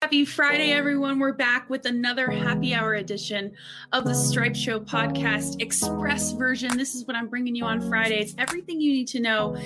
Happy Friday, everyone. We're back with another happy hour edition of the Stripe Show podcast express version. This is what I'm bringing you on Friday. It's everything you need to know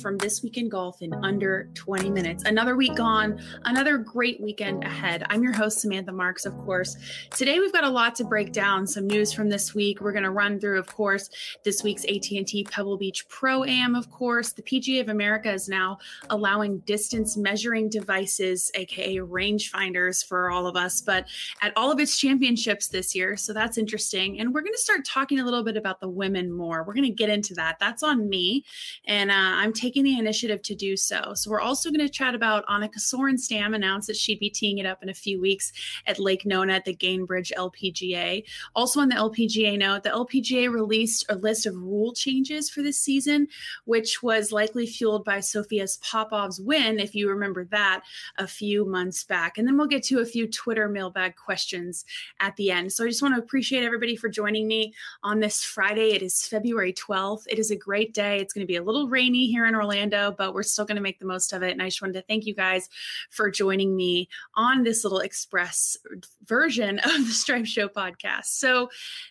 from this week in golf in under 20 minutes. Another week gone, another great weekend ahead. I'm your host, Samantha Marks, of course. Today, we've got a lot to break down, some news from this week. We're going to run through, of course, this week's AT&T Pebble Beach Pro-Am, of course. The PGA of America is now allowing distance measuring devices, aka rangefinder for all of us, but at all of its championships this year. So that's interesting. And we're going to start talking a little bit about the women more. We're going to get into that. That's on me. And uh, I'm taking the initiative to do so. So we're also going to chat about Annika Sorenstam announced that she'd be teeing it up in a few weeks at Lake Nona at the Gainbridge LPGA. Also on the LPGA note, the LPGA released a list of rule changes for this season, which was likely fueled by Sophia's Popov's win, if you remember that, a few months back. And then we'll get to a few Twitter mailbag questions at the end. So I just want to appreciate everybody for joining me on this Friday. It is February 12th. It is a great day. It's going to be a little rainy here in Orlando, but we're still going to make the most of it. And I just wanted to thank you guys for joining me on this little express version of the Stripe Show podcast. So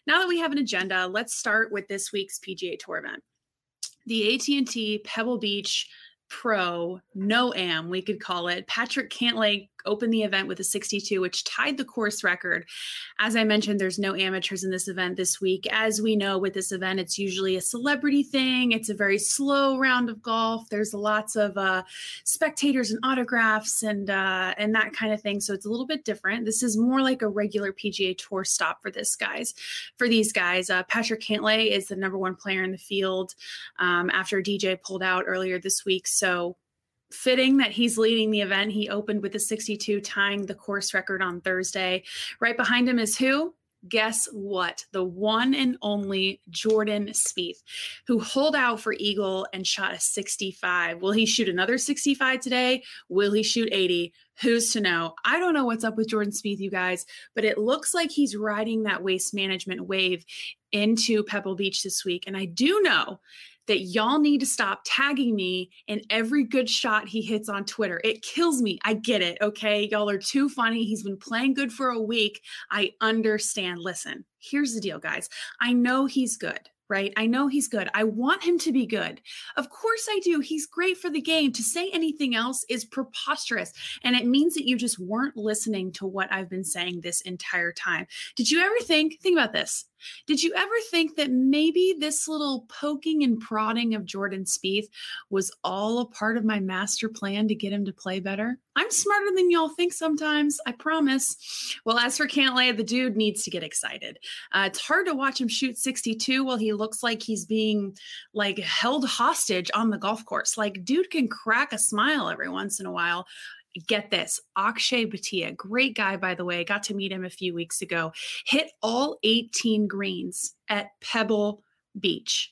now that we have an agenda, let's start with this week's PGA Tour event. The AT&T Pebble Beach Pro No Am, we could call it. Patrick Cantlay opened the event with a 62, which tied the course record. As I mentioned, there's no amateurs in this event this week. As we know, with this event, it's usually a celebrity thing. It's a very slow round of golf. There's lots of uh, spectators and autographs and uh, and that kind of thing. So it's a little bit different. This is more like a regular PGA Tour stop for this guys. For these guys, uh, Patrick Cantlay is the number one player in the field um, after DJ pulled out earlier this week. So fitting that he's leading the event. He opened with a 62, tying the course record on Thursday. Right behind him is who? Guess what? The one and only Jordan Spieth, who holed out for Eagle and shot a 65. Will he shoot another 65 today? Will he shoot 80? Who's to know? I don't know what's up with Jordan Spieth, you guys, but it looks like he's riding that waste management wave into Pebble Beach this week. And I do know that y'all need to stop tagging me in every good shot he hits on Twitter. It kills me. I get it. Okay. Y'all are too funny. He's been playing good for a week. I understand. Listen, here's the deal, guys. I know he's good right? I know he's good. I want him to be good. Of course I do. He's great for the game. To say anything else is preposterous. And it means that you just weren't listening to what I've been saying this entire time. Did you ever think, think about this. Did you ever think that maybe this little poking and prodding of Jordan Spieth was all a part of my master plan to get him to play better? I'm smarter than y'all think sometimes, I promise. Well, as for Cantlay, the dude needs to get excited. Uh, it's hard to watch him shoot 62 while he looks like he's being like held hostage on the golf course. Like, dude can crack a smile every once in a while get this akshay bhatia great guy by the way got to meet him a few weeks ago hit all 18 greens at pebble beach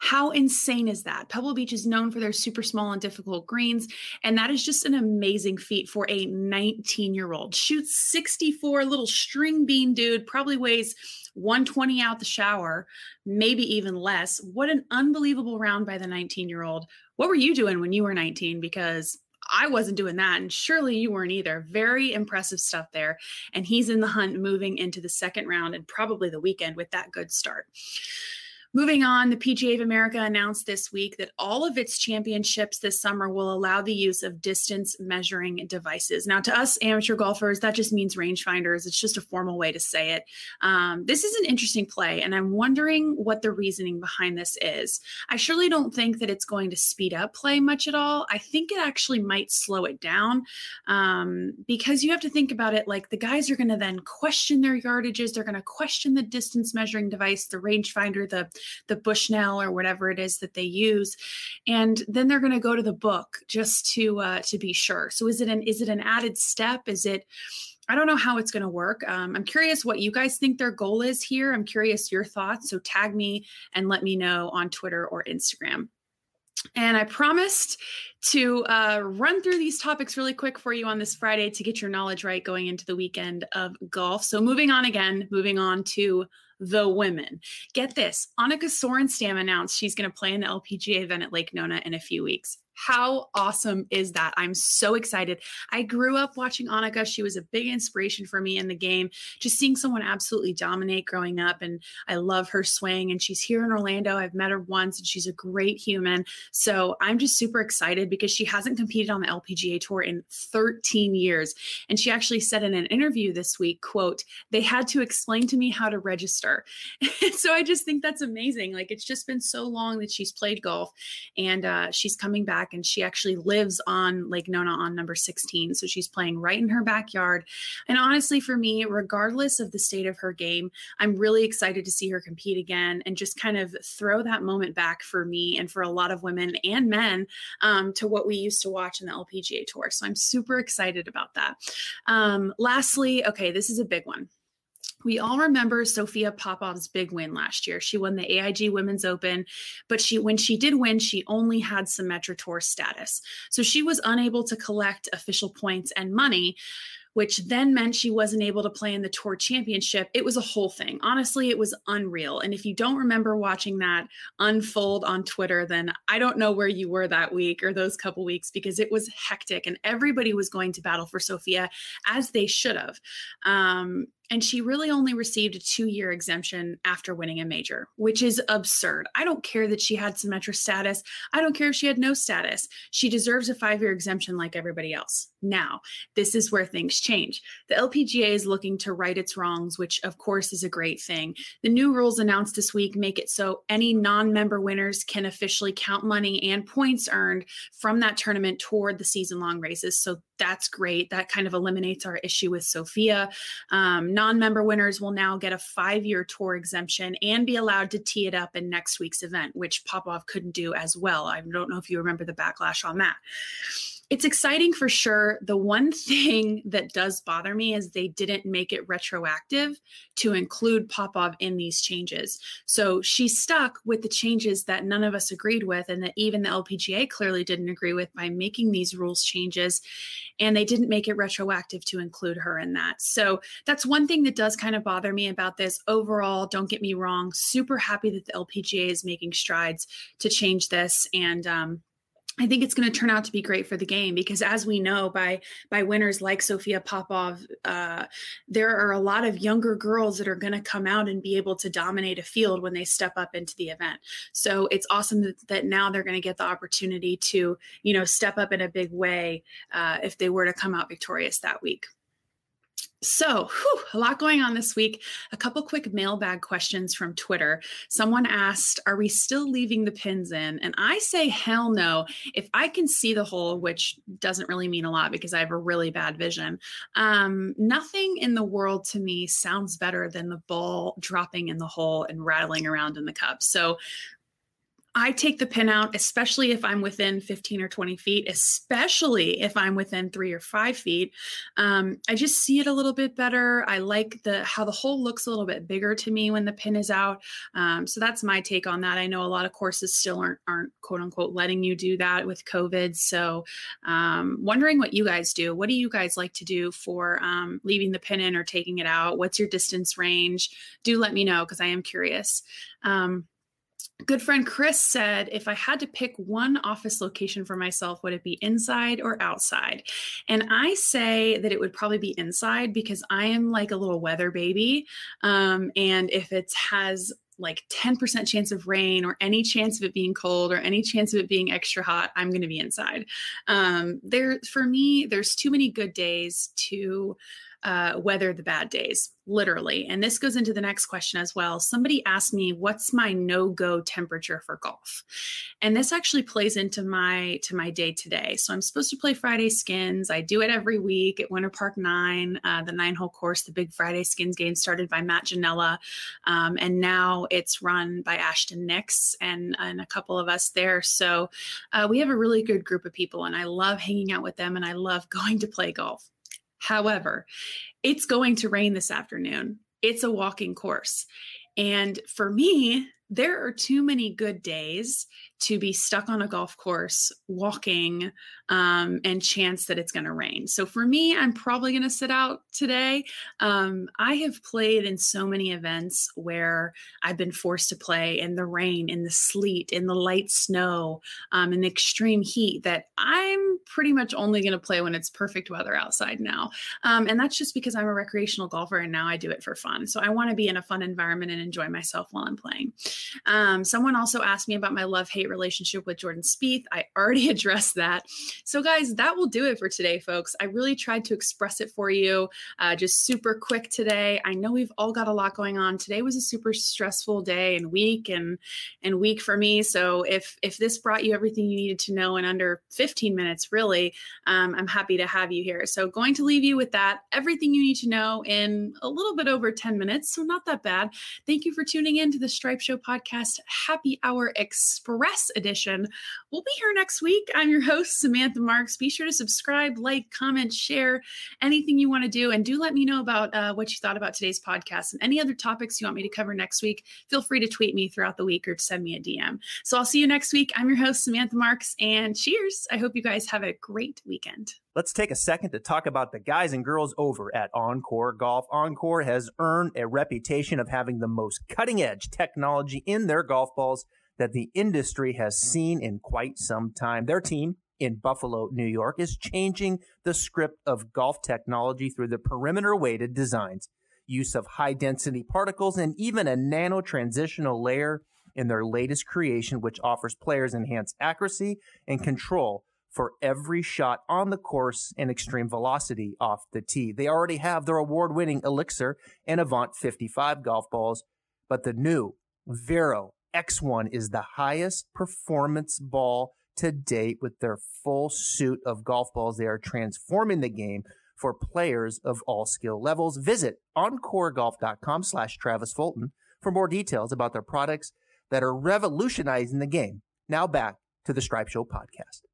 how insane is that? Pebble Beach is known for their super small and difficult greens, and that is just an amazing feat for a 19 year old. Shoots 64, little string bean dude, probably weighs 120 out the shower, maybe even less. What an unbelievable round by the 19 year old. What were you doing when you were 19? Because I wasn't doing that. And surely you weren't either. Very impressive stuff there. And he's in the hunt moving into the second round and probably the weekend with that good start. Moving on, the PGA of America announced this week that all of its championships this summer will allow the use of distance measuring devices. Now, to us amateur golfers, that just means rangefinders. It's just a formal way to say it. Um, this is an interesting play, and I'm wondering what the reasoning behind this is. I surely don't think that it's going to speed up play much at all. I think it actually might slow it down um, because you have to think about it like the guys are going to then question their yardages, they're going to question the distance measuring device, the rangefinder, the the Bushnell or whatever it is that they use, and then they're going to go to the book just to uh, to be sure. So is it an is it an added step? Is it I don't know how it's going to work. Um, I'm curious what you guys think their goal is here. I'm curious your thoughts. So tag me and let me know on Twitter or Instagram. And I promised to uh, run through these topics really quick for you on this Friday to get your knowledge right going into the weekend of golf. So, moving on again, moving on to the women. Get this Annika Sorenstam announced she's going to play in the LPGA event at Lake Nona in a few weeks. How awesome is that? I'm so excited. I grew up watching Annika. She was a big inspiration for me in the game. Just seeing someone absolutely dominate growing up, and I love her swing. And she's here in Orlando. I've met her once, and she's a great human. So I'm just super excited because she hasn't competed on the LPGA tour in 13 years. And she actually said in an interview this week, "quote They had to explain to me how to register." so I just think that's amazing. Like it's just been so long that she's played golf, and uh, she's coming back and she actually lives on Lake Nona on number 16. So she's playing right in her backyard. And honestly, for me, regardless of the state of her game, I'm really excited to see her compete again and just kind of throw that moment back for me and for a lot of women and men um, to what we used to watch in the LPGA Tour. So I'm super excited about that. Um, lastly, okay, this is a big one we all remember Sophia Popov's big win last year. She won the AIG Women's Open, but she when she did win, she only had Symetra Tour status. So she was unable to collect official points and money which then meant she wasn't able to play in the tour championship. It was a whole thing. Honestly, it was unreal. And if you don't remember watching that unfold on Twitter, then I don't know where you were that week or those couple weeks because it was hectic and everybody was going to battle for Sophia as they should have. Um, and she really only received a two year exemption after winning a major, which is absurd. I don't care that she had Symetra status. I don't care if she had no status. She deserves a five year exemption like everybody else. Now, this is where things change. The LPGA is looking to right its wrongs, which of course is a great thing. The new rules announced this week make it so any non member winners can officially count money and points earned from that tournament toward the season long races. So that's great. That kind of eliminates our issue with Sophia. Um, non member winners will now get a five year tour exemption and be allowed to tee it up in next week's event, which Popov couldn't do as well. I don't know if you remember the backlash on that it's exciting for sure. The one thing that does bother me is they didn't make it retroactive to include Popov in these changes. So she's stuck with the changes that none of us agreed with and that even the LPGA clearly didn't agree with by making these rules changes. And they didn't make it retroactive to include her in that. So that's one thing that does kind of bother me about this. Overall, don't get me wrong, super happy that the LPGA is making strides to change this. And, um, I think it's going to turn out to be great for the game because, as we know, by by winners like Sophia Popov, uh, there are a lot of younger girls that are going to come out and be able to dominate a field when they step up into the event. So it's awesome that, that now they're going to get the opportunity to, you know, step up in a big way uh, if they were to come out victorious that week. So, whew, a lot going on this week. A couple quick mailbag questions from Twitter. Someone asked, Are we still leaving the pins in? And I say, Hell no. If I can see the hole, which doesn't really mean a lot because I have a really bad vision, um, nothing in the world to me sounds better than the ball dropping in the hole and rattling around in the cup. So, I take the pin out, especially if I'm within 15 or 20 feet, especially if I'm within three or five feet. Um, I just see it a little bit better. I like the how the hole looks a little bit bigger to me when the pin is out. Um, so that's my take on that. I know a lot of courses still aren't aren't quote unquote letting you do that with COVID. So um, wondering what you guys do. What do you guys like to do for um, leaving the pin in or taking it out? What's your distance range? Do let me know because I am curious. Good friend Chris said, if I had to pick one office location for myself, would it be inside or outside? And I say that it would probably be inside because I am like a little weather baby. Um, and if it has like 10% chance of rain or any chance of it being cold or any chance of it being extra hot, I'm going to be inside. Um, there, for me, there's too many good days to uh, weather the bad days, literally. And this goes into the next question as well. Somebody asked me, "What's my no-go temperature for golf?" And this actually plays into my to my day today. So I'm supposed to play Friday skins. I do it every week at Winter Park Nine, uh, the nine-hole course. The big Friday skins game started by Matt Janella, um, and now it's run by Ashton Nix and and a couple of us there. So uh, we have a really good group of people, and I love hanging out with them, and I love going to play golf. However, it's going to rain this afternoon. It's a walking course. And for me, there are too many good days to be stuck on a golf course walking um, and chance that it's going to rain. So for me, I'm probably going to sit out today. Um, I have played in so many events where I've been forced to play in the rain, in the sleet, in the light snow, um, in the extreme heat that I'm pretty much only going to play when it's perfect weather outside now. Um, and that's just because I'm a recreational golfer and now I do it for fun. So I want to be in a fun environment and enjoy myself while I'm playing. Um, someone also asked me about my love hate relationship with Jordan Spieth. I already addressed that. So, guys, that will do it for today, folks. I really tried to express it for you uh, just super quick today. I know we've all got a lot going on. Today was a super stressful day and week and and week for me. So if if this brought you everything you needed to know in under 15 minutes, really, um, I'm happy to have you here. So going to leave you with that, everything you need to know in a little bit over 10 minutes. So not that bad. Thank you for tuning in to the Stripe Show podcast Happy Hour Express edition. We'll be here next week. I'm your host, Samantha Marks. Be sure to subscribe, like, comment, share anything you want to do. And do let me know about uh, what you thought about today's podcast and any other topics you want me to cover next week. Feel free to tweet me throughout the week or send me a DM. So I'll see you next week. I'm your host, Samantha Marks, and cheers. I hope you guys have a great weekend. Let's take a second to talk about the guys and girls over at OnCore Golf. OnCore has earned a reputation of having the most cutting edge technology in their golf balls that the industry has seen in quite some time. Their team in Buffalo, New York, is changing the script of golf technology through the perimeter weighted designs, use of high density particles, and even a nano transitional layer in their latest creation, which offers players enhanced accuracy and control for every shot on the course and extreme velocity off the tee. They already have their award winning Elixir and Avant 55 golf balls, but the new Vero X1 is the highest performance ball to date with their full suit of golf balls. They are transforming the game for players of all skill levels. Visit oncoregolf.com slash Travis Fulton for more details about their products that are revolutionizing the game. Now back to the Stripe Show podcast.